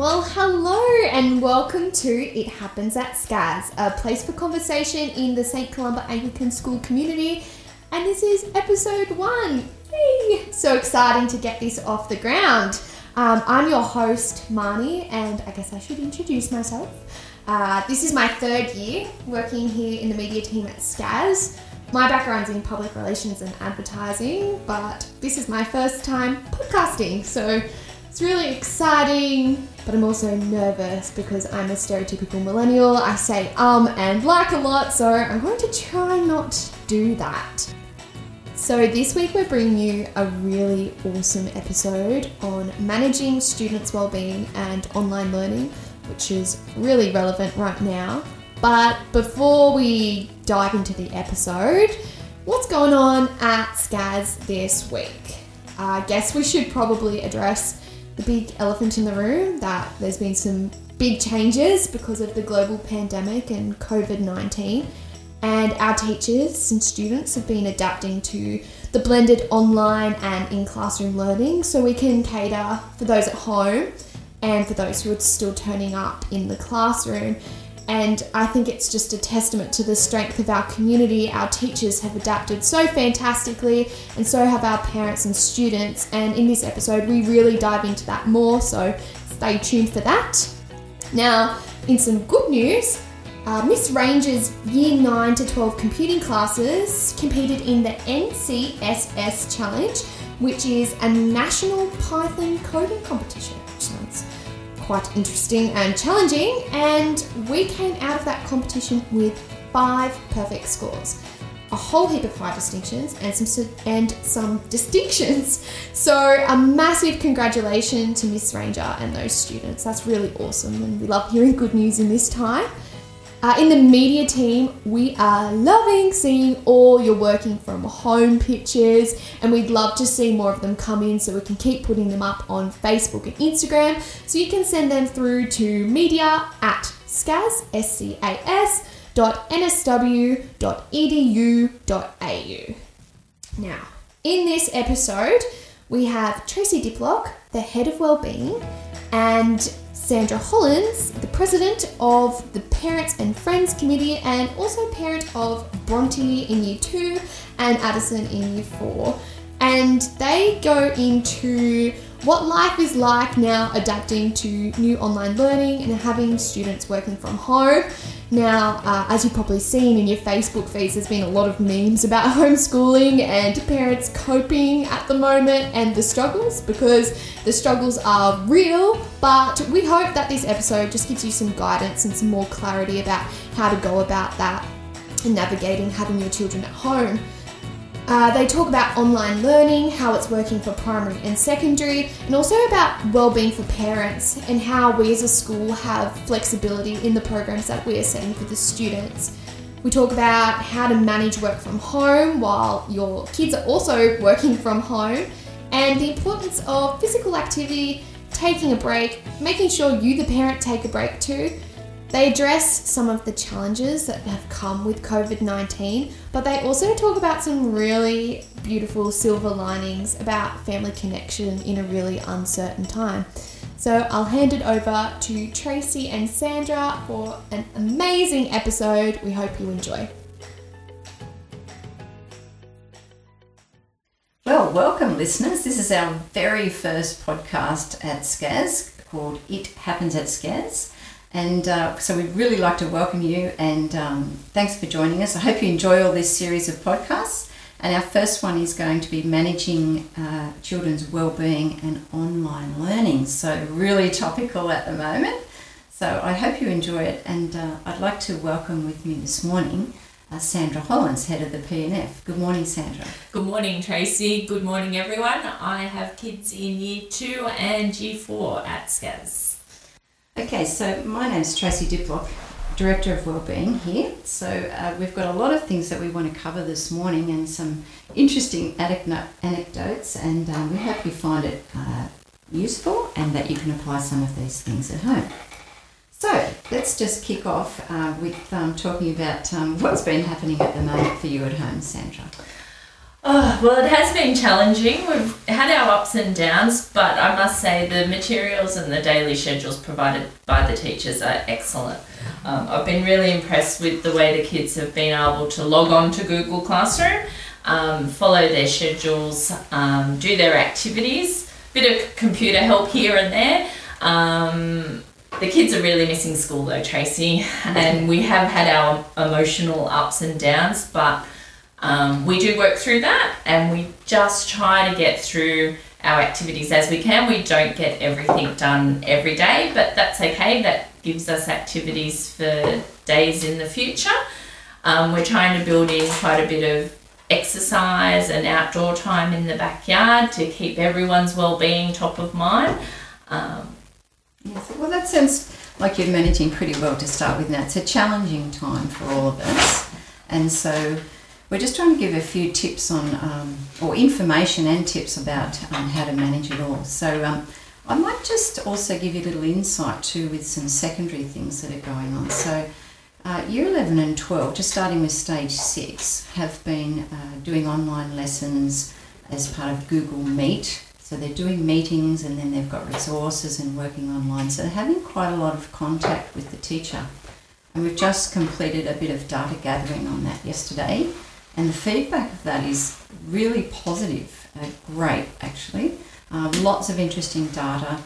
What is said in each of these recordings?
Well, hello and welcome to It Happens at SCAS, a place for conversation in the St. Columba Anglican School community. And this is episode one. Yay! So exciting to get this off the ground. Um, I'm your host, Marnie, and I guess I should introduce myself. Uh, this is my third year working here in the media team at SCAS. My background's in public relations and advertising, but this is my first time podcasting, so it's really exciting, but I'm also nervous because I'm a stereotypical millennial. I say um and like a lot, so I'm going to try not to do that. So, this week we're bringing you a really awesome episode on managing students' well-being and online learning, which is really relevant right now. But before we dive into the episode, what's going on at SCAS this week? I guess we should probably address the big elephant in the room that there's been some big changes because of the global pandemic and COVID 19. And our teachers and students have been adapting to the blended online and in classroom learning so we can cater for those at home and for those who are still turning up in the classroom. And I think it's just a testament to the strength of our community. Our teachers have adapted so fantastically, and so have our parents and students. And in this episode, we really dive into that more, so stay tuned for that. Now, in some good news, uh, Miss Ranger's Year 9 to 12 computing classes competed in the NCSS Challenge, which is a national Python coding competition, quite interesting and challenging. And we came out of that competition with five perfect scores. A whole heap of high distinctions and some and some distinctions. So a massive congratulations to Miss Ranger and those students. That's really awesome, and we love hearing good news in this time. Uh, in the media team, we are loving seeing all your working from home pictures, and we'd love to see more of them come in so we can keep putting them up on Facebook and Instagram. So you can send them through to media at scas, S-C-A-S, dot nsw.edu.au. Now, in this episode, we have Tracy Diplock, the head of wellbeing, and Sandra Hollins, the president of the Parents and Friends Committee and also parent of Bronte in Year 2 and Addison in Year 4. And they go into what life is like now adapting to new online learning and having students working from home. Now, uh, as you've probably seen in your Facebook feeds, there's been a lot of memes about homeschooling and parents coping at the moment and the struggles because the struggles are real. But we hope that this episode just gives you some guidance and some more clarity about how to go about that and navigating having your children at home. Uh, they talk about online learning, how it's working for primary and secondary, and also about well-being for parents and how we as a school have flexibility in the programs that we are setting for the students. We talk about how to manage work from home while your kids are also working from home, and the importance of physical activity, taking a break, making sure you, the parent, take a break too, they address some of the challenges that have come with COVID 19, but they also talk about some really beautiful silver linings about family connection in a really uncertain time. So I'll hand it over to Tracy and Sandra for an amazing episode. We hope you enjoy. Well, welcome, listeners. This is our very first podcast at SCAS called It Happens at SCAS. And uh, so we'd really like to welcome you and um, thanks for joining us. I hope you enjoy all this series of podcasts. And our first one is going to be managing uh, children's well-being and online learning. So really topical at the moment. So I hope you enjoy it. And uh, I'd like to welcome with me this morning uh, Sandra Hollins, head of the PNF. Good morning, Sandra. Good morning, Tracy. Good morning, everyone. I have kids in year two and year four at SCAS. Okay, so my name is Tracy Diplock, Director of Wellbeing here. So uh, we've got a lot of things that we want to cover this morning and some interesting anecdotes, and um, we hope you find it uh, useful and that you can apply some of these things at home. So let's just kick off uh, with um, talking about um, what's been happening at the moment for you at home, Sandra. Oh, well, it has been challenging. We've had our ups and downs, but I must say the materials and the daily schedules provided by the teachers are excellent. Um, I've been really impressed with the way the kids have been able to log on to Google Classroom, um, follow their schedules, um, do their activities, bit of computer help here and there. Um, the kids are really missing school though, Tracy, and we have had our emotional ups and downs, but um, we do work through that and we just try to get through our activities as we can. We don't get everything done every day, but that's okay. That gives us activities for days in the future. Um, we're trying to build in quite a bit of exercise and outdoor time in the backyard to keep everyone's well-being top of mind. Um, Yes, well, that sounds like you're managing pretty well to start with now. It's a challenging time for all of us, and so we're just trying to give a few tips on, um, or information and tips about um, how to manage it all. So um, I might just also give you a little insight too with some secondary things that are going on. So uh, year 11 and 12, just starting with stage 6, have been uh, doing online lessons as part of Google Meet so they're doing meetings and then they've got resources and working online. So they're having quite a lot of contact with the teacher. And we've just completed a bit of data gathering on that yesterday. And the feedback of that is really positive, uh, great actually. Um, lots of interesting data.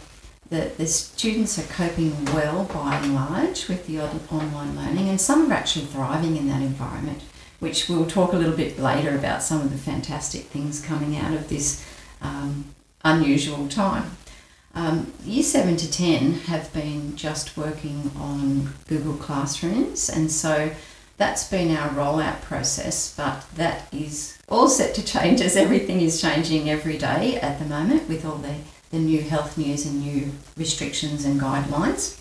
The, the students are coping well by and large with the online learning, and some are actually thriving in that environment, which we'll talk a little bit later about some of the fantastic things coming out of this um, unusual time. Um, year 7 to 10 have been just working on Google Classrooms, and so that's been our rollout process, but that is all set to change as everything is changing every day at the moment with all the, the new health news and new restrictions and guidelines.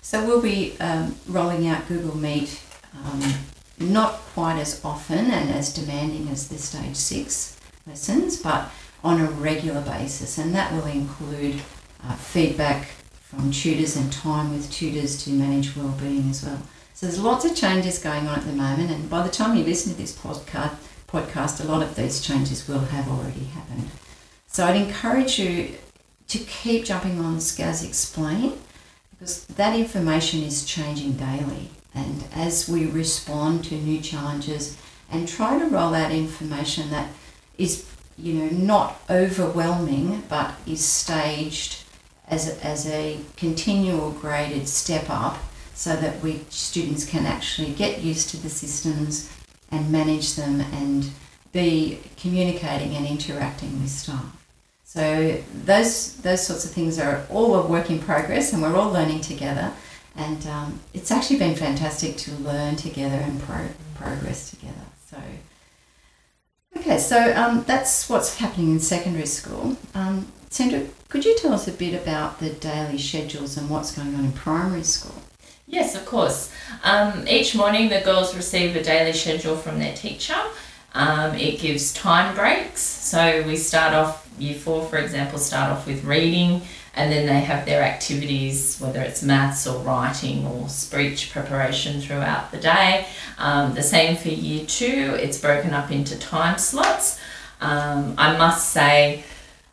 So we'll be um, rolling out Google Meet um, not quite as often and as demanding as the stage six lessons, but on a regular basis, and that will include uh, feedback from tutors and time with tutors to manage wellbeing as well. So there's lots of changes going on at the moment, and by the time you listen to this podcast, podcast, a lot of these changes will have already happened. So I'd encourage you to keep jumping on SCAS Explain because that information is changing daily, and as we respond to new challenges and try to roll out information that is you know, not overwhelming, but is staged as a, as a continual graded step up so that we students can actually get used to the systems and manage them and be communicating and interacting with staff. So those those sorts of things are all a work in progress, and we're all learning together. And um, it's actually been fantastic to learn together and pro- progress together. So Okay, so um, that's what's happening in secondary school. Um, Sandra, could you tell us a bit about the daily schedules and what's going on in primary school? Yes, of course. Um, each morning, the girls receive a daily schedule from their teacher. Um, it gives time breaks. So we start off, year four, for example, start off with reading and then they have their activities, whether it's maths or writing or speech preparation throughout the day. Um, the same for year two, it's broken up into time slots. Um, I must say,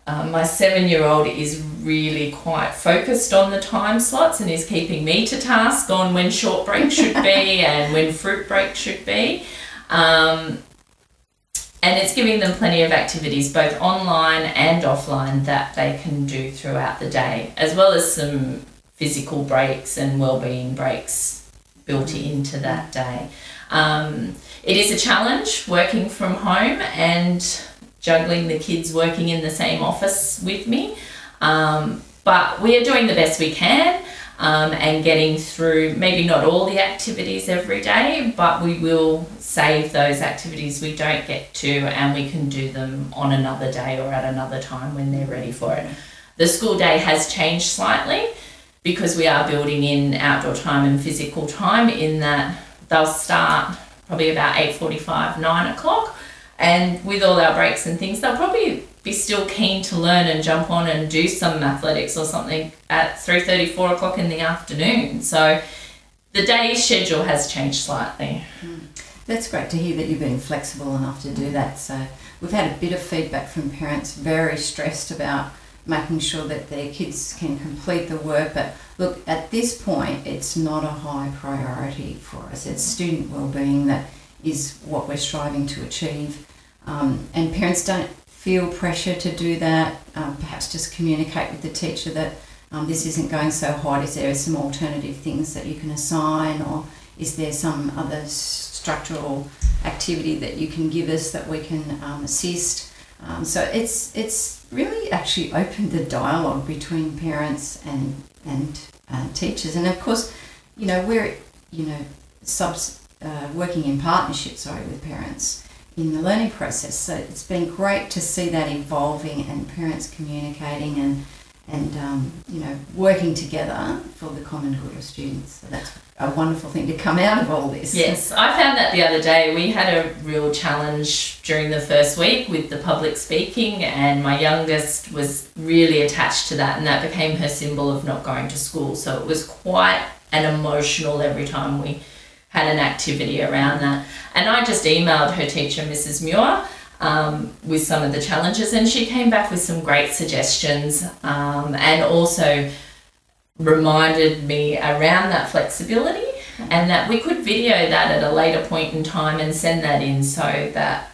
uh, my seven year old is really quite focused on the time slots and is keeping me to task on when short break should be and when fruit break should be. Um, and it's giving them plenty of activities both online and offline that they can do throughout the day as well as some physical breaks and well-being breaks built into that day um, it is a challenge working from home and juggling the kids working in the same office with me um, but we are doing the best we can um, and getting through maybe not all the activities every day, but we will save those activities we don't get to and we can do them on another day or at another time when they're ready for it. The school day has changed slightly because we are building in outdoor time and physical time in that they'll start probably about 8.45 9 o'clock and with all our breaks and things they'll probably be still keen to learn and jump on and do some athletics or something at 3.30, 4 o'clock in the afternoon. So the day schedule has changed slightly. Mm. That's great to hear that you've been flexible enough to do that. So we've had a bit of feedback from parents very stressed about making sure that their kids can complete the work. But look, at this point, it's not a high priority for us. It's student well-being that is what we're striving to achieve. Um, and parents don't feel pressure to do that. Um, perhaps just communicate with the teacher that um, this isn't going so hard. Is there some alternative things that you can assign, or is there some other structural activity that you can give us that we can um, assist? Um, so it's it's really actually opened the dialogue between parents and and uh, teachers, and of course, you know we're you know subs uh, working in partnership, sorry, with parents in the learning process. So it's been great to see that evolving and parents communicating and and um, you know working together for the common good of students. So that's a wonderful thing to come out of all this. Yes, I found that the other day. We had a real challenge during the first week with the public speaking, and my youngest was really attached to that, and that became her symbol of not going to school. So it was quite an emotional every time we had an activity around that. And I just emailed her teacher, Mrs. Muir, um, with some of the challenges, and she came back with some great suggestions um, and also reminded me around that flexibility and that we could video that at a later point in time and send that in so that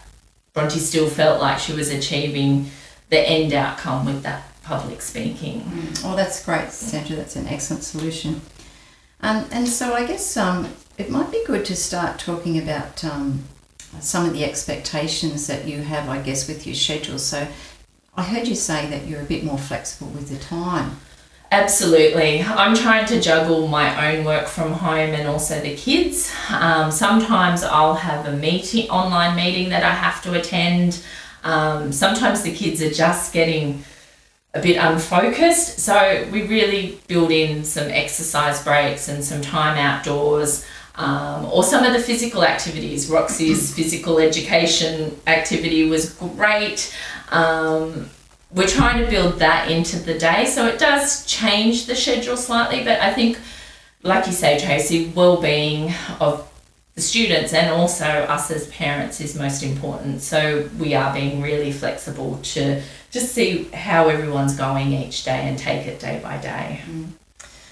Bronte still felt like she was achieving the end outcome with that public speaking. Mm. Oh, that's great, Sandra. That's an excellent solution. Um, and so I guess um, it might be good to start talking about um, some of the expectations that you have, I guess, with your schedule. So I heard you say that you're a bit more flexible with the time. Absolutely. I'm trying to juggle my own work from home and also the kids. Um, sometimes I'll have a meeting, online meeting that I have to attend. Um, sometimes the kids are just getting a bit unfocused. So we really build in some exercise breaks and some time outdoors. Um, or some of the physical activities. Roxy's physical education activity was great. Um, we're trying to build that into the day. So it does change the schedule slightly, but I think, like you say, Tracy, well-being of the students and also us as parents is most important. So we are being really flexible to just see how everyone's going each day and take it day by day. Mm.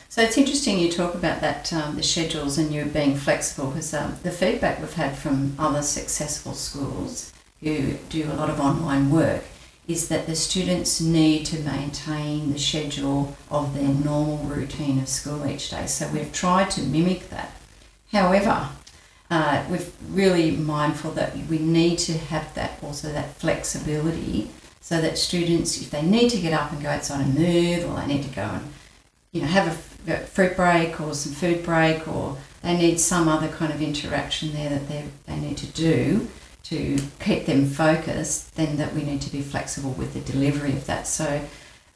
So it's interesting you talk about that um, the schedules and you being flexible because um, the feedback we've had from other successful schools who do a lot of online work is that the students need to maintain the schedule of their normal routine of school each day. So we've tried to mimic that. However, uh, we're really mindful that we need to have that also that flexibility so that students, if they need to get up and go outside and move, or they need to go and you know have a fruit break or some food break, or they need some other kind of interaction there that they they need to do, to keep them focused, then that we need to be flexible with the delivery of that. So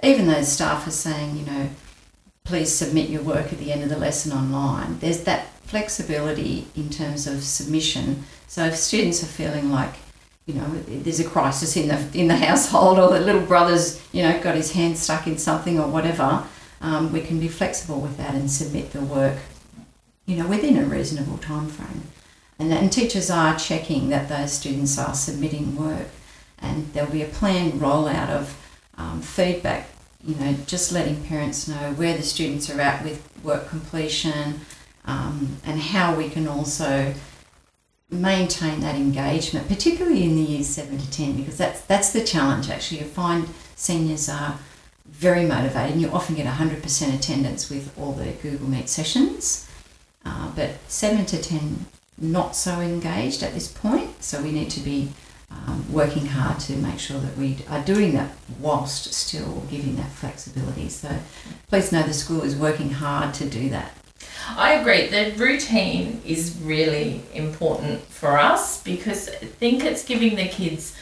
even though staff are saying, you know, please submit your work at the end of the lesson online, there's that flexibility in terms of submission. So if students are feeling like, you know, there's a crisis in the in the household, or the little brother's, you know, got his hand stuck in something or whatever, um, we can be flexible with that and submit the work, you know, within a reasonable time frame. And, teachers are checking that those students are submitting work, and there'll be a planned rollout of um, feedback. You know, just letting parents know where the students are at with work completion, um, and how we can also maintain that engagement, particularly in the years seven to ten, because that's that's the challenge. Actually, you find seniors are very motivated, and you often get hundred percent attendance with all the Google Meet sessions, uh, but seven to ten not so engaged at this point. So we need to be um, working hard to make sure that we are doing that whilst still giving that flexibility. So please know the school is working hard to do that. I agree. The routine is really important for us because I think it's giving the kids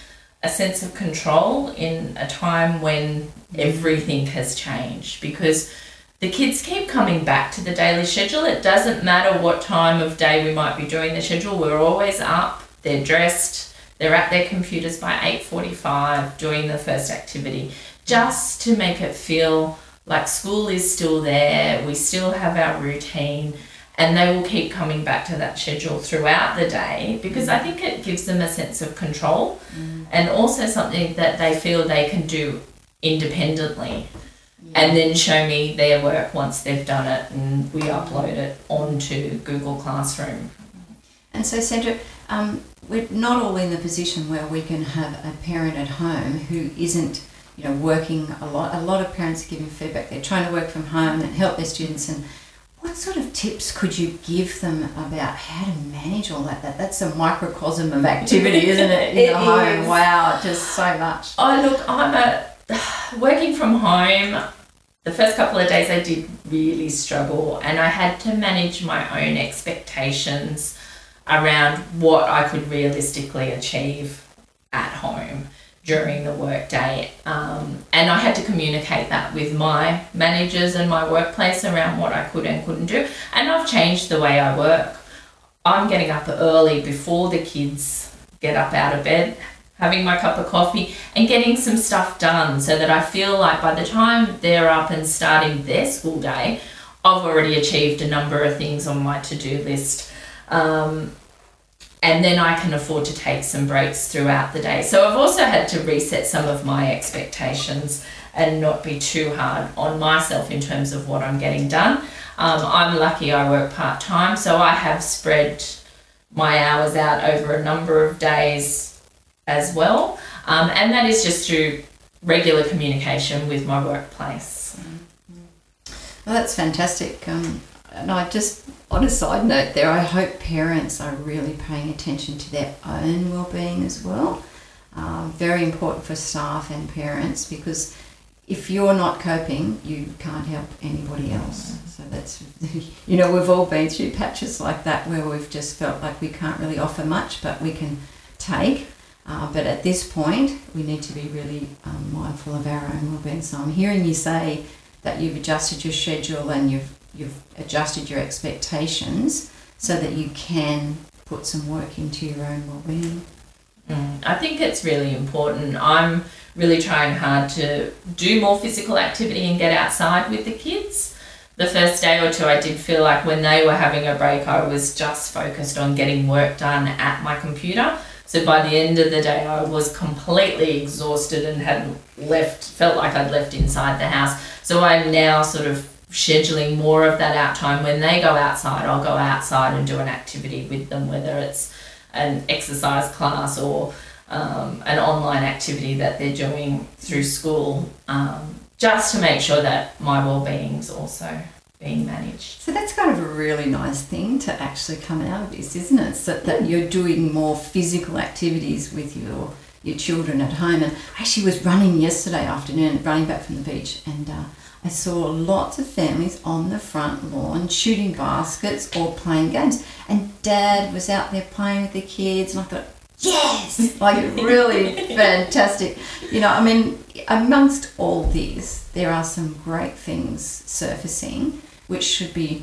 a sense of control in a time when everything has changed because the kids keep coming back to the daily schedule. It doesn't matter what time of day we might be doing the schedule. We're always up. They're dressed. They're at their computers by 8:45 doing the first activity just to make it feel like school is still there. We still have our routine and they will keep coming back to that schedule throughout the day because I think it gives them a sense of control and also something that they feel they can do independently and then show me their work once they've done it and we upload it onto Google Classroom. And so, Sandra, um, we're not all in the position where we can have a parent at home who isn't, you know, working a lot. A lot of parents are giving feedback. They're trying to work from home and help their students. And what sort of tips could you give them about how to manage all that? that that's a microcosm of activity, isn't it? In It the home. is. Wow, just so much. Oh, look, I'm a working from home. The first couple of days I did really struggle, and I had to manage my own expectations around what I could realistically achieve at home during the workday. Um, and I had to communicate that with my managers and my workplace around what I could and couldn't do. And I've changed the way I work. I'm getting up early before the kids get up out of bed, having my cup of coffee, and getting some stuff done so that I feel like by the time they're up and starting their school day, I've already achieved a number of things on my to do list. Um, and then I can afford to take some breaks throughout the day. So I've also had to reset some of my expectations and not be too hard on myself in terms of what I'm getting done. Um, I'm lucky I work part time, so I have spread my hours out over a number of days as well. Um, and that is just through regular communication with my workplace. Well, that's fantastic. Um, and I just, on a side note there, I hope parents are really paying attention to their own well-being as well. Uh, very important for staff and parents because if you're not coping, you can't help anybody else. So that's, you know, we've all been through patches like that where we've just felt like we can't really offer much, but we can take. Uh, but at this point, we need to be really um, mindful of our own well-being. So I'm hearing you say that you've adjusted your schedule and you've you've adjusted your expectations so that you can put some work into your own well-being. Mm, I think it's really important. I'm really trying hard to do more physical activity and get outside with the kids. The first day or two, I did feel like when they were having a break, I was just focused on getting work done at my computer. So by the end of the day, I was completely exhausted and hadn't left, felt like I'd left inside the house. So I'm now sort of scheduling more of that out time. When they go outside, I'll go outside and do an activity with them, whether it's an exercise class or um, an online activity that they're doing through school, um, just to make sure that my well-being's also being managed. So that's kind of a really nice thing to actually come out of this, isn't it? So that you're doing more physical activities with your your children at home. And I actually was running yesterday afternoon, running back from the beach, and uh, I saw lots of families on the front lawn shooting baskets or playing games. And Dad was out there playing with the kids, and I thought, yes, like really fantastic. You know, I mean, amongst all this, there are some great things surfacing, which should be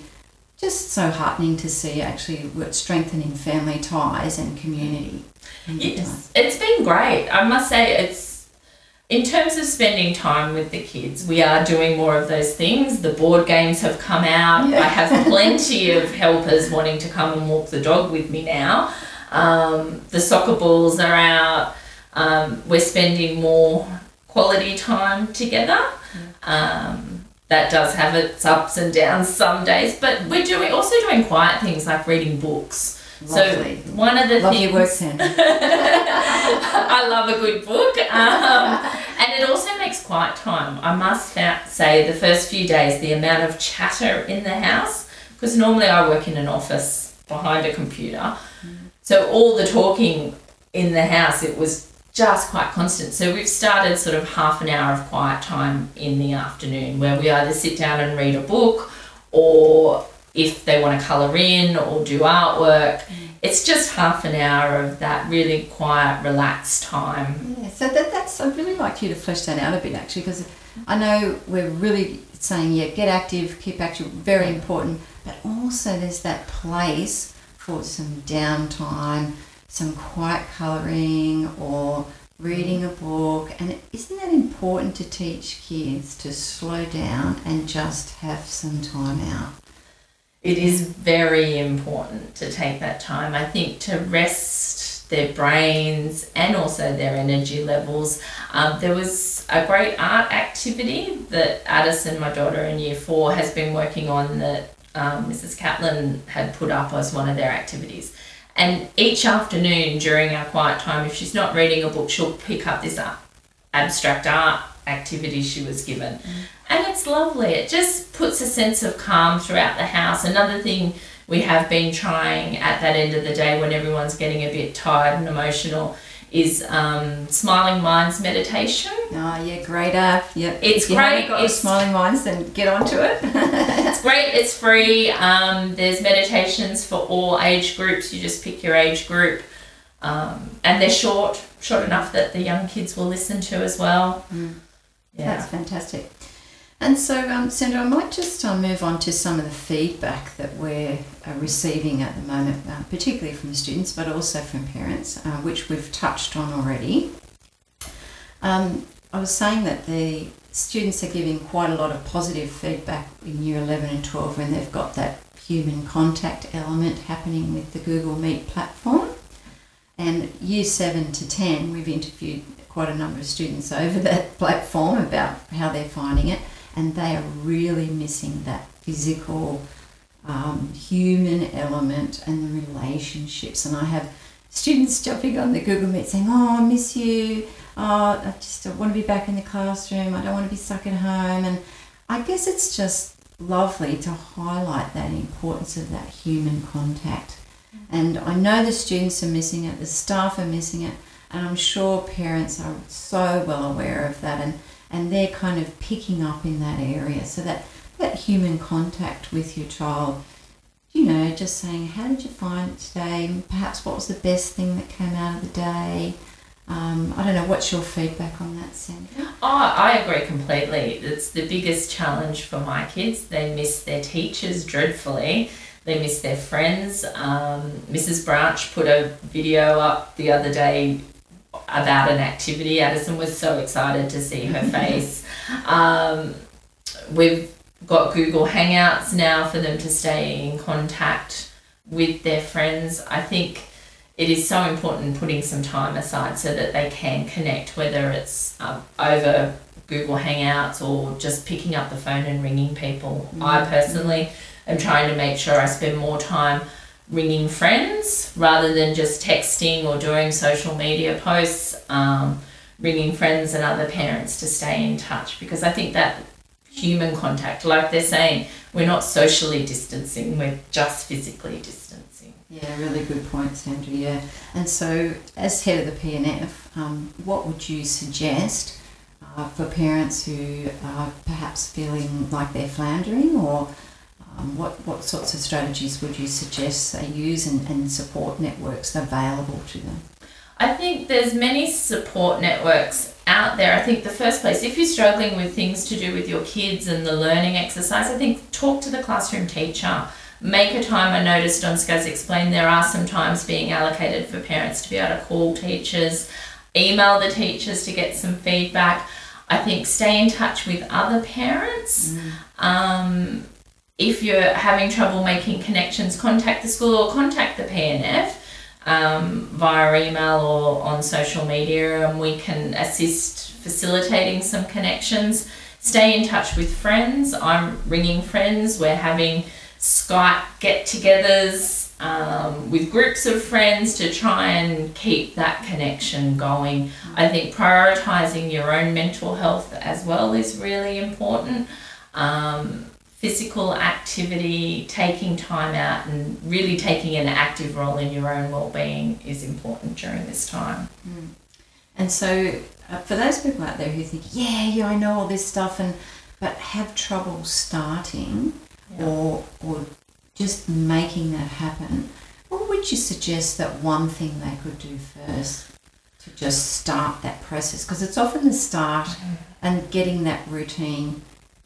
just so heartening to see actually what strengthening family ties and community. It's, it's been great. I must say, it's in terms of spending time with the kids, we are doing more of those things. The board games have come out. Yeah. I have plenty of helpers wanting to come and walk the dog with me now. Um, the soccer balls are out. Um, we're spending more quality time together. Um, that does have its ups and downs some days, but we're doing also doing quiet things like reading books. Lovely. So one of the Love things your work, Sandra. I love a good book. Um, and it also makes quiet time. I must say, the first few days, the amount of chatter in the house, because normally I work in an office behind a computer. So all the talking in the house, it was just quite constant. So we've started sort of half an hour of quiet time in the afternoon where we either sit down and read a book or if they want to colour in or do artwork. Mm. It's just half an hour of that really quiet, relaxed time. Yeah, so that, that's I'd really like you to flesh that out a bit actually because I know we're really saying yeah get active keep active very important. But also there's that place for some downtime some quiet colouring or reading mm. a book. And isn't that important to teach kids to slow down and just have some time out it is very important to take that time. I think to rest their brains and also their energy levels. Um, there was a great art activity that Addison, my daughter in year four, has been working on that um, Mrs. Catlin had put up as one of their activities. And each afternoon during our quiet time, if she's not reading a book, she'll pick up this abstract art activity she was given. Mm. And it's lovely. It just puts a sense of calm throughout the house. Another thing we have been trying at that end of the day when everyone's getting a bit tired and emotional is um, Smiling Minds meditation. Oh yeah, great app. Yep. It's if you great. Got it's Smiling Minds, then get onto it. it's great. It's free. Um, there's meditations for all age groups. You just pick your age group, um, and they're short, short enough that the young kids will listen to as well. Mm. Yeah. That's fantastic. And so, um, Sandra, I might just uh, move on to some of the feedback that we're uh, receiving at the moment, uh, particularly from the students, but also from parents, uh, which we've touched on already. Um, I was saying that the students are giving quite a lot of positive feedback in year 11 and 12 when they've got that human contact element happening with the Google Meet platform. And year 7 to 10, we've interviewed quite a number of students over that platform about how they're finding it, and they are really missing that physical, um, human element and the relationships. And I have students jumping on the Google Meet saying, "Oh, I miss you. Oh, I just want to be back in the classroom. I don't want to be stuck at home." And I guess it's just lovely to highlight that importance of that human contact. And I know the students are missing it, the staff are missing it, and I'm sure parents are so well aware of that and, and they're kind of picking up in that area. So that, that human contact with your child, you know, just saying, how did you find it today? Perhaps what was the best thing that came out of the day? Um, I don't know, what's your feedback on that, Sandra? Oh, I agree completely. It's the biggest challenge for my kids. They miss their teachers dreadfully. They miss their friends. Um, Mrs. Branch put a video up the other day about an activity. Addison was so excited to see her face. Um, we've got Google Hangouts now for them to stay in contact with their friends. I think it is so important putting some time aside so that they can connect, whether it's um, over Google Hangouts or just picking up the phone and ringing people. Mm-hmm. I personally am trying to make sure I spend more time ringing friends rather than just texting or doing social media posts, um, ringing friends and other parents to stay in touch because I think that human contact, like they're saying, we're not socially distancing, we're just physically distancing. Yeah, really good point, Sandra. Yeah, and so as head of the PNF, um, what would you suggest uh, for parents who are perhaps feeling like they're floundering or um, what, what sorts of strategies would you suggest they use and, and support networks available to them? I think there's many support networks out there. I think the first place, if you're struggling with things to do with your kids and the learning exercise, I think talk to the classroom teacher. Make a time. I noticed on SCAS Explain there are some times being allocated for parents to be able to call teachers, email the teachers to get some feedback. I think stay in touch with other parents. Mm. Um, if you're having trouble making connections, contact the school or contact the PNF um, via email or on social media, and we can assist facilitating some connections. Stay in touch with friends. I'm ringing friends. We're having Skype get togethers um, with groups of friends to try and keep that connection going. I think prioritizing your own mental health as well is really important. Um, physical activity, taking time out, and really taking an active role in your own well-being is important during this time. Mm. And so, uh, for those people out there who think, "Yeah, yeah, I know all this stuff," and but have trouble starting yeah. or or just making that happen, what would you suggest that one thing they could do first to just start that process? Because it's often the start mm-hmm. and getting that routine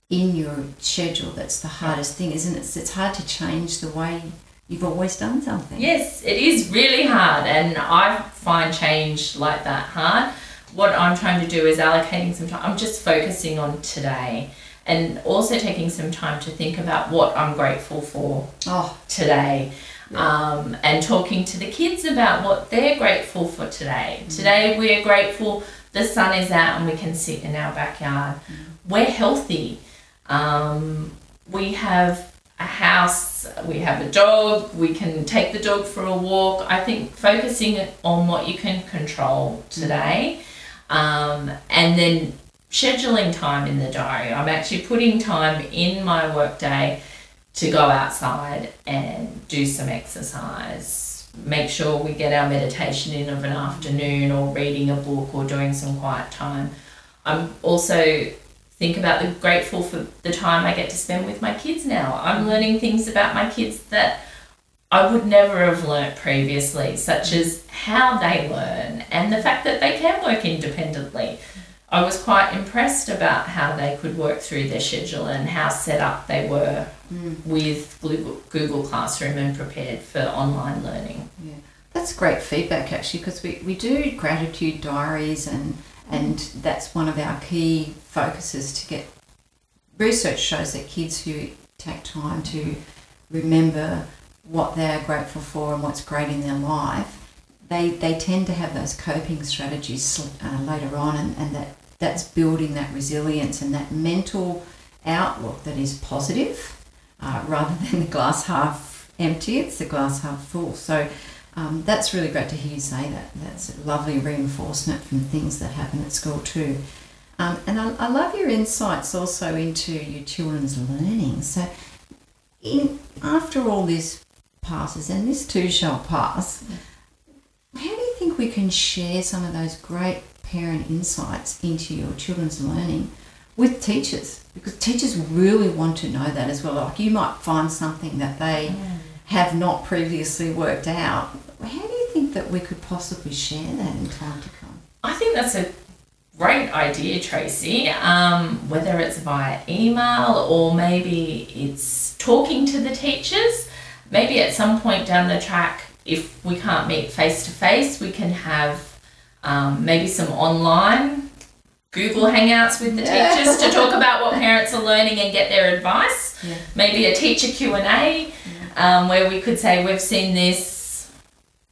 in your schedule that's the hardest thing, isn't it? It's hard to change the way you've always done something. Yes, it is really hard, and I find change like that hard. What I'm trying to do is allocating some time. I'm just focusing on today and also taking some time to think about what I'm grateful for Oh, today. Um, and talking to the kids about what they're grateful for today. Today we're grateful the sun is out and we can sit in our backyard. We're healthy. Um, we have a house, we have a dog, we can take the dog for a walk. I think focusing on what you can control today um, and then scheduling time in the diary. I'm actually putting time in my workday to go outside and do some exercise. Make sure we get our meditation in of an afternoon or reading a book or doing some quiet time. I'm also think about the grateful for the time I get to spend with my kids now. I'm mm. learning things about my kids that I would never have learnt previously, such as how they learn and the fact that they can work independently. I was quite impressed about how they could work through their schedule and how set up they were mm. with Google, Google Classroom and prepared for online learning. Yeah, That's great feedback actually because we, we do gratitude diaries and and that's one of our key focuses to get research shows that kids who take time to remember what they're grateful for and what's great in their life they, they tend to have those coping strategies uh, later on and, and that that's building that resilience and that mental outlook that is positive uh, rather than the glass half empty it's the glass half full. So um, that's really great to hear you say that. That's lovely reinforcement from things that happen at school too. Um, and I, I love your insights also into your children's learning. So, in, after all this passes, and this too shall pass, how do you think we can share some of those great parent insights into your children's learning with teachers? Because teachers really want to know that as well. Like you might find something that they have not previously worked out. How do you think that we could possibly share that in time to come? I think that's a great idea, Tracy. Um, whether it's via email or maybe it's talking to the teachers. Maybe at some point down the track, if we can't meet face to face, we can have um, maybe some online Google Hangouts with the teachers to talk about what parents are learning and get their advice. Yeah. Maybe a teacher Q and A, um, where we could say we've seen this.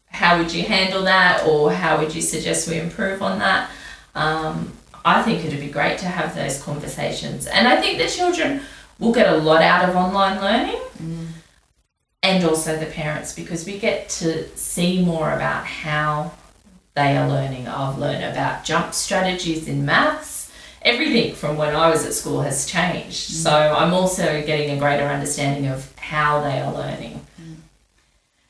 How would you handle that, or how would you suggest we improve on that? Um, I think it'd be great to have those conversations, and I think the children will get a lot out of online learning, and also the parents because we get to see more about how they are learning. I've learned about jump strategies in maths. Everything from when I was at school has changed. So I'm also getting a greater understanding of how they are learning.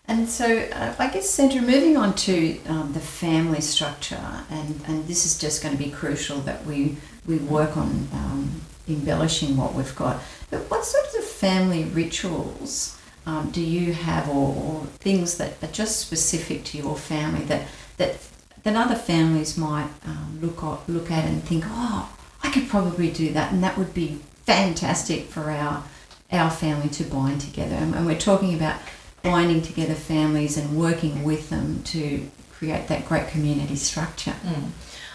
And so, uh, I guess, Sandra, moving on to um, the family structure, and, and this is just going to be crucial that we, we work on um, embellishing what we've got. But what sorts of family rituals um, do you have, or, or things that are just specific to your family that, that, that other families might um, look, at, look at and think, oh, I could probably do that, and that would be fantastic for our, our family to bind together? And, we're talking about binding together families and working with them to create that great community structure. Mm.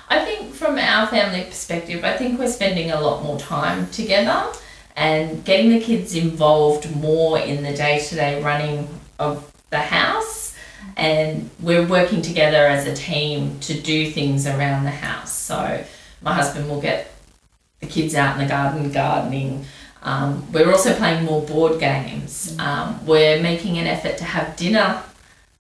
I think from our family perspective, I think we're spending a lot more time together and getting the kids involved more in the day to day running of the house. And we're working together as a team to do things around the house. So my husband will get the kids out in the garden gardening. Um, we're also playing more board games. Um, we're making an effort to have dinner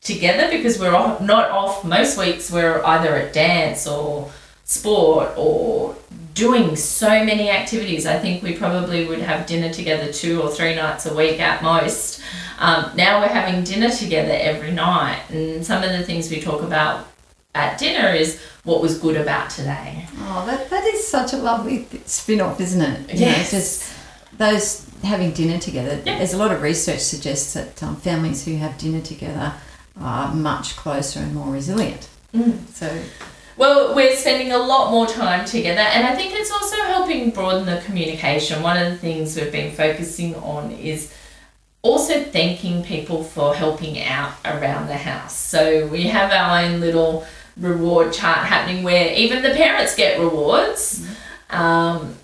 together because we're off, not off most weeks. We're either at dance or sport or doing so many activities. I think we probably would have dinner together two or three nights a week at most. Um, now we're having dinner together every night, and some of the things we talk about at dinner is what was good about today. Oh, that, that is such a lovely spin off, isn't it? You know, just those having dinner together. Yeah. There's a lot of research suggests that um, families who have dinner together are much closer and more resilient. Mm. So, Well, we're spending a lot more time together, and I think it's also helping broaden the communication. One of the things we've been focusing on is also thanking people for helping out around the house. So we have our own little reward chart happening where even the parents get rewards. Um,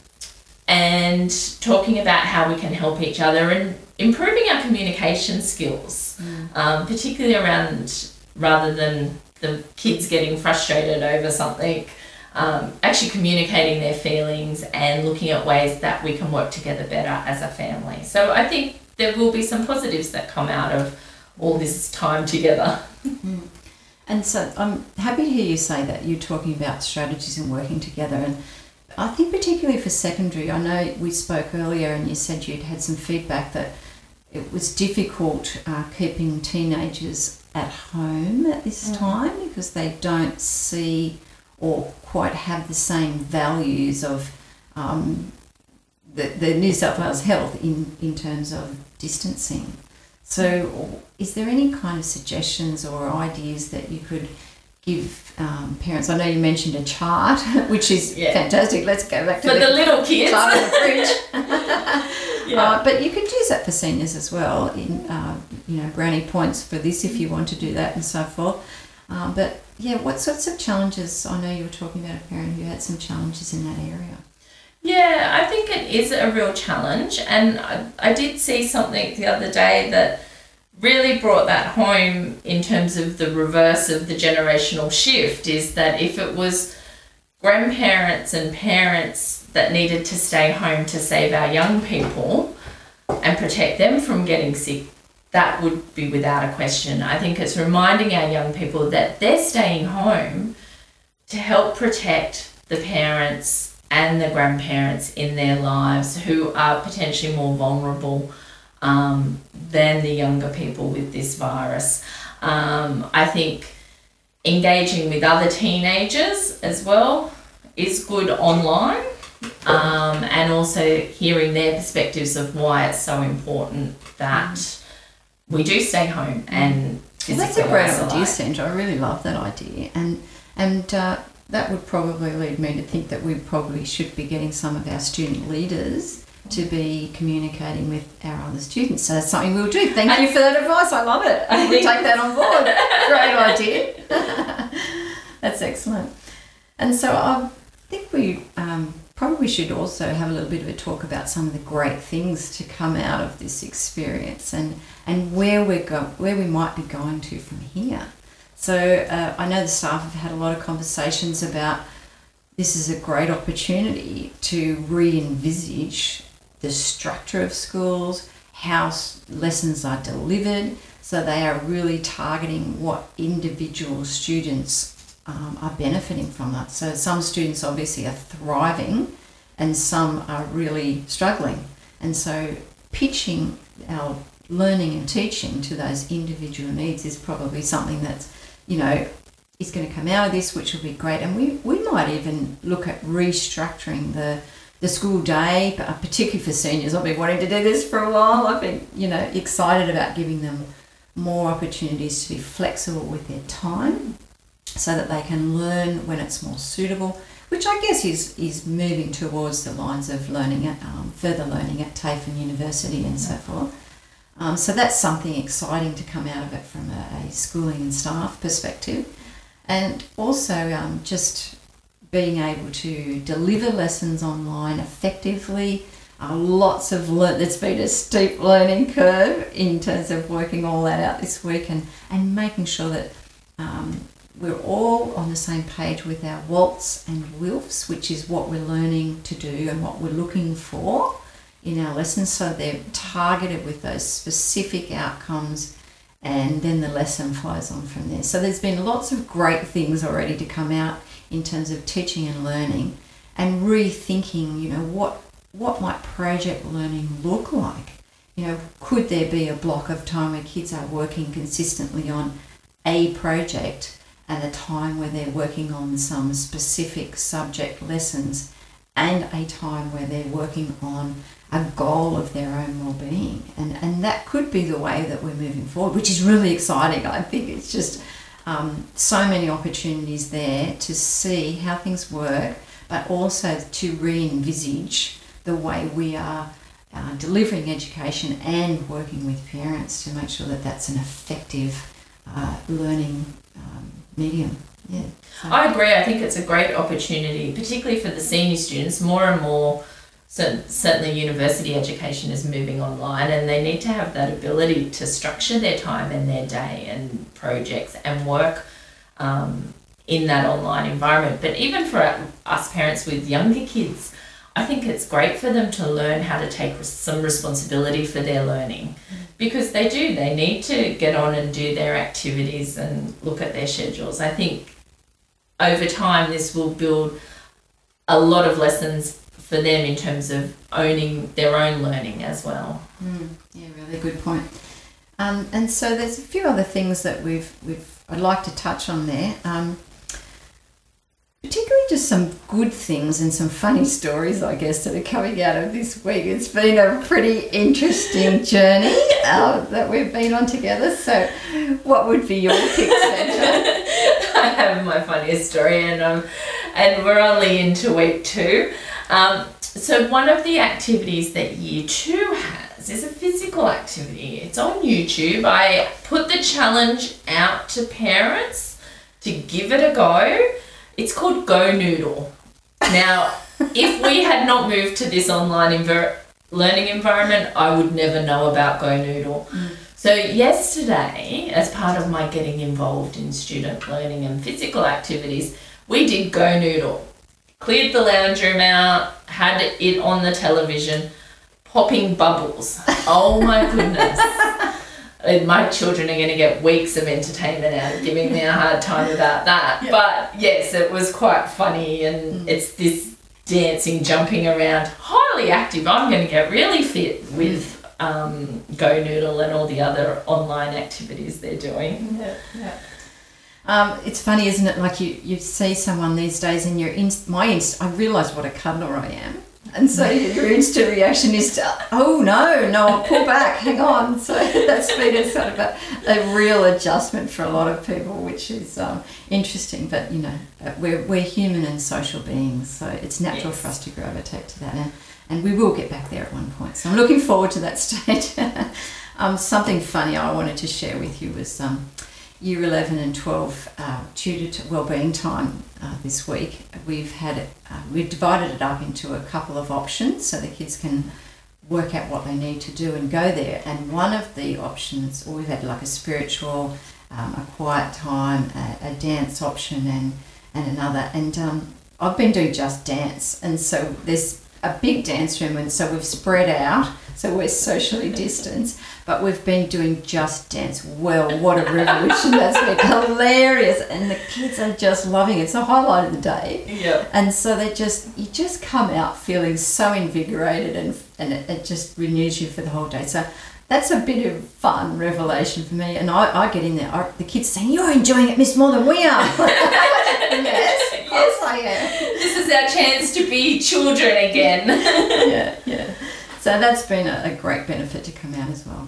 and talking about how we can help each other and improving our communication skills, um, particularly around rather than the kids getting frustrated over something. Um, actually communicating their feelings and looking at ways that we can work together better as a family. So I think there will be some positives that come out of all this time together. And so I'm happy to hear you say that you're talking about strategies and working together. And I think, particularly for secondary, I know we spoke earlier and you said you'd had some feedback that it was difficult uh, keeping teenagers at home at this Mm. time because they don't see or quite have the same values of um, the, the New South Wales Health in, in terms of distancing. So, is there any kind of suggestions or ideas that you could give um, parents? I know you mentioned a chart, which is Yeah. fantastic. Let's go back to For the little kids. chart on the fridge. Yeah. Uh, but you could use that for seniors as well. In uh, you know, brownie points for this if you want to do that and so forth. Um, but yeah, what sorts of challenges? I know you were talking about a parent who had some challenges in that area. Yeah, I think it is a real challenge. And I, I did see something the other day that really brought that home in terms of the reverse of the generational shift is that if it was grandparents and parents that needed to stay home to save our young people and protect them from getting sick, that would be without a question. I think it's reminding our young people that they're staying home to help protect the parents and the grandparents in their lives who are potentially more vulnerable um, than the younger people with this virus. Um, I think engaging with other teenagers as well is good online um, and also hearing their perspectives of why it's so important that we do stay home and Well, that's a great isolate. idea, Sandra. I really love that idea, and and uh, that would probably lead me to think that we probably should be getting some of our student leaders to be communicating with our other students. So that's something we'll do. Thank you for that advice. I love it. I We'll take that on board. Great idea. that's excellent. And so I think we um, probably should also have a little bit of a talk about some of the great things to come out of this experience and, and where we're go- where we might be going to from here. So uh, I know the staff have had a lot of conversations about this is a great opportunity to re-envisage the structure of schools, how lessons are delivered, so they are really targeting what individual students um, are benefiting from that. So some students obviously are thriving, and some are really struggling. And so pitching our learning and teaching to those individual needs is probably something that's, you know, is going to come out of this, which will be great. And we, we might even look at restructuring the the school day, uh, particularly for seniors. I've been wanting to do this for a while. I've been, you know, excited about giving them more opportunities to be flexible with their time so that they can learn when it's more suitable, which I guess is, is moving towards the lines of learning at um, further learning at TAFE and university and so forth. Um, so that's something exciting to come out of it from a, a schooling and staff perspective. And also um, just being able to deliver lessons online effectively. Uh, lots of learn. There's been a steep learning curve in terms of working all that out this week and, and making sure that um, we're all on the same page with our WALTs and WILFs, which is what we're learning to do and what we're looking for in our lessons. So they're targeted with those specific outcomes, and then the lesson flows on from there. So there's been lots of great things already to come out in terms of teaching and learning, and rethinking. You know what what might project learning look like? You know, could there be a block of time where kids are working consistently on a project and a time where they're working on some specific subject lessons and a time where they're working on a goal of their own well-being and and that could be the way that we're moving forward which is really exciting i think it's just um, so many opportunities there to see how things work but also to re-envisage the way we are uh, delivering education and working with parents to make sure that that's an effective uh, learning um, medium yeah so- I agree. I think it's a great opportunity, particularly for the senior students. More and more so certainly university education is moving online and they need to have that ability to structure their time and their day and projects and work um, in that online environment. But even for us parents with younger kids, I think it's great for them to learn how to take some responsibility for their learning because they do. They need to get on and do their activities and look at their schedules. I think over time, this will build a lot of lessons for them in terms of owning their own learning as well. Mm, yeah, really good point. Um, and so there's a few other things that we've we've I'd like to touch on there. Um, particularly just some good things and some funny stories, I guess, that are coming out of this week. It's been a pretty interesting journey uh, that we've been on together. So, what would be your pick? I have my funniest story, and um, and we're only into week two. Um, so one of the activities that year two has is a physical activity. It's on YouTube. I put the challenge out to parents to give it a go. It's called Go Noodle. Now, if we had not moved to this online env- learning environment, I would never know about Go Noodle. Mm. So, yesterday, as part of my getting involved in student learning and physical activities, we did Go Noodle. Cleared the lounge room out, had it on the television, popping bubbles. Oh my goodness. my children are going to get weeks of entertainment out of giving me a hard time about that. Yeah. But yes, it was quite funny, and mm. it's this dancing, jumping around, highly active. I'm going to get really fit with um, Go Noodle and all the other online activities they're doing. Yeah, yeah. Um, it's funny, isn't it? Like you, you see someone these days, and your inst- my inst- I realise what a cuddler I am, and so your instant reaction is, to, oh no, no, I'll pull back, hang on. So that's been a sort of a, a real adjustment for a lot of people, which is um, interesting. But you know, uh, we're we're human and social beings, so it's natural yes. for us to gravitate to that. And, and we will get back there at one point. So I'm looking forward to that stage. um, something funny I wanted to share with you was um, year 11 and 12 uh, tutor to wellbeing time uh, this week. We've had uh, we've divided it up into a couple of options so the kids can work out what they need to do and go there. And one of the options, or we've had like a spiritual, um, a quiet time, a, a, dance option, and and another. And um, I've been doing just dance, and so there's a big dance room, and so we've spread out, so we're socially distanced. But we've been doing just dance. Well, what a revolution that's been hilarious, and the kids are just loving it. It's a highlight of the day. Yeah. And so they just you just come out feeling so invigorated, and and it, it just renews you for the whole day. So that's a bit of fun revelation for me. And I, I get in there, I, the kids saying, You're enjoying it, Miss, more than we are. yes, yes, I am. Is our chance to be children again. yeah, yeah. So that's been a, a, great benefit to come out as well.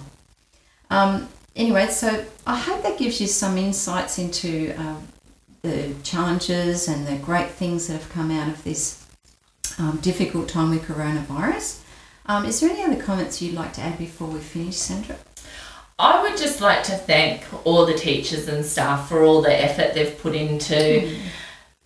Um, anyway, so I hope that gives you some insights into uh, the challenges and the great things that have come out of this um, difficult time with coronavirus. Um, is there any other comments you'd like to add before we finish, Sandra? I would just like to thank all the teachers and staff for all the effort they've put into mm.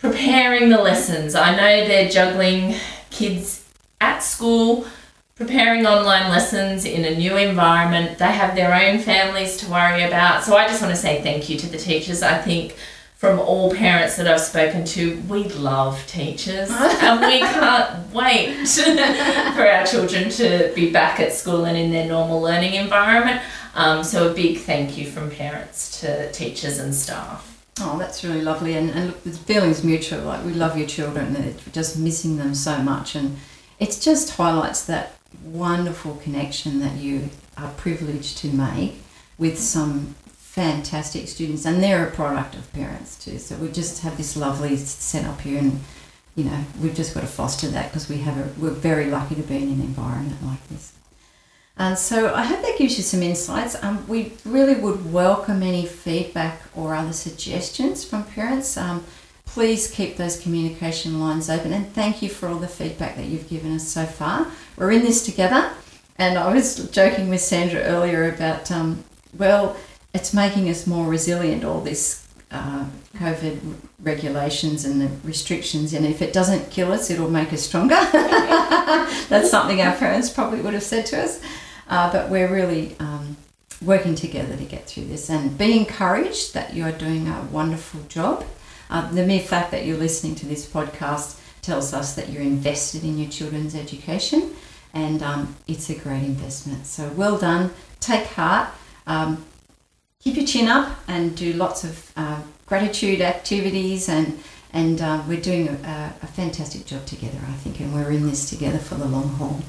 Preparing the lessons. I know they're juggling kids at school, preparing online lessons in a new environment. They have their own families to worry about. So I just want to say thank you to the teachers. I think from all parents that I've spoken to, we love teachers and we can't wait for our children to be back at school and in their normal learning environment. Um, so, a big thank you from parents to teachers and staff. Oh, that's really lovely. And, and look, the feeling's mutual. Like, we love your children, we're just missing them so much. And it just highlights that wonderful connection that you are privileged to make with some fantastic students, and they're a product of parents too. So we just have this lovely setup here, and you know we've just got to foster that because we have a, we're very lucky to be in an environment like this. And so I hope that gives you some insights. Um, we really would welcome any feedback or other suggestions from parents. Um, please keep those communication lines open, and thank you for all the feedback that you've given us so far. We're in this together, and I was joking with Sandra earlier about um, well it's making us more resilient, all this uh, COVID regulations and the restrictions, and if it doesn't kill us, it'll make us stronger. That's something our parents probably would have said to us. Uh, but we're really um, working together to get through this and be encouraged that you are doing a wonderful job. Uh, the mere fact that you're listening to this podcast tells us that you're invested in your children's education and um, it's a great investment. So well done. Take heart. Um, keep your chin up and do lots of uh, gratitude activities and and uh, we're doing a, a fantastic job together, I think, and we're in this together for the long haul.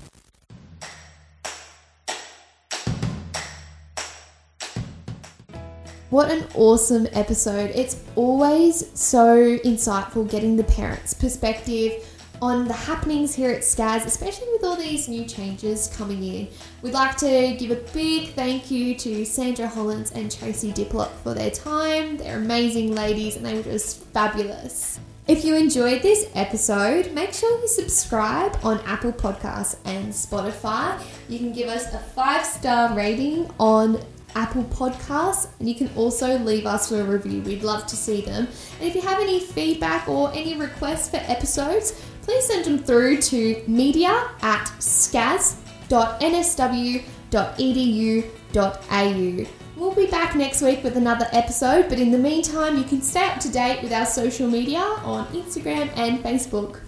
What an awesome episode. It's always so insightful getting the parents' perspective on the happenings here at SCAS, especially with all these new changes coming in. We'd like to give a big thank you to Sandra Hollins and Tracy Diplock for their time. They're amazing ladies and they were just fabulous. If you enjoyed this episode, make sure you subscribe on Apple Podcasts and Spotify. You can give us a five star rating on Apple Podcasts, and you can also leave us a review. We'd love to see them. And if you have any feedback or any requests for episodes, please send them through to media at scas.nsw.edu.au. We'll be back next week with another episode, but in the meantime, you can stay up to date with our social media on Instagram and Facebook.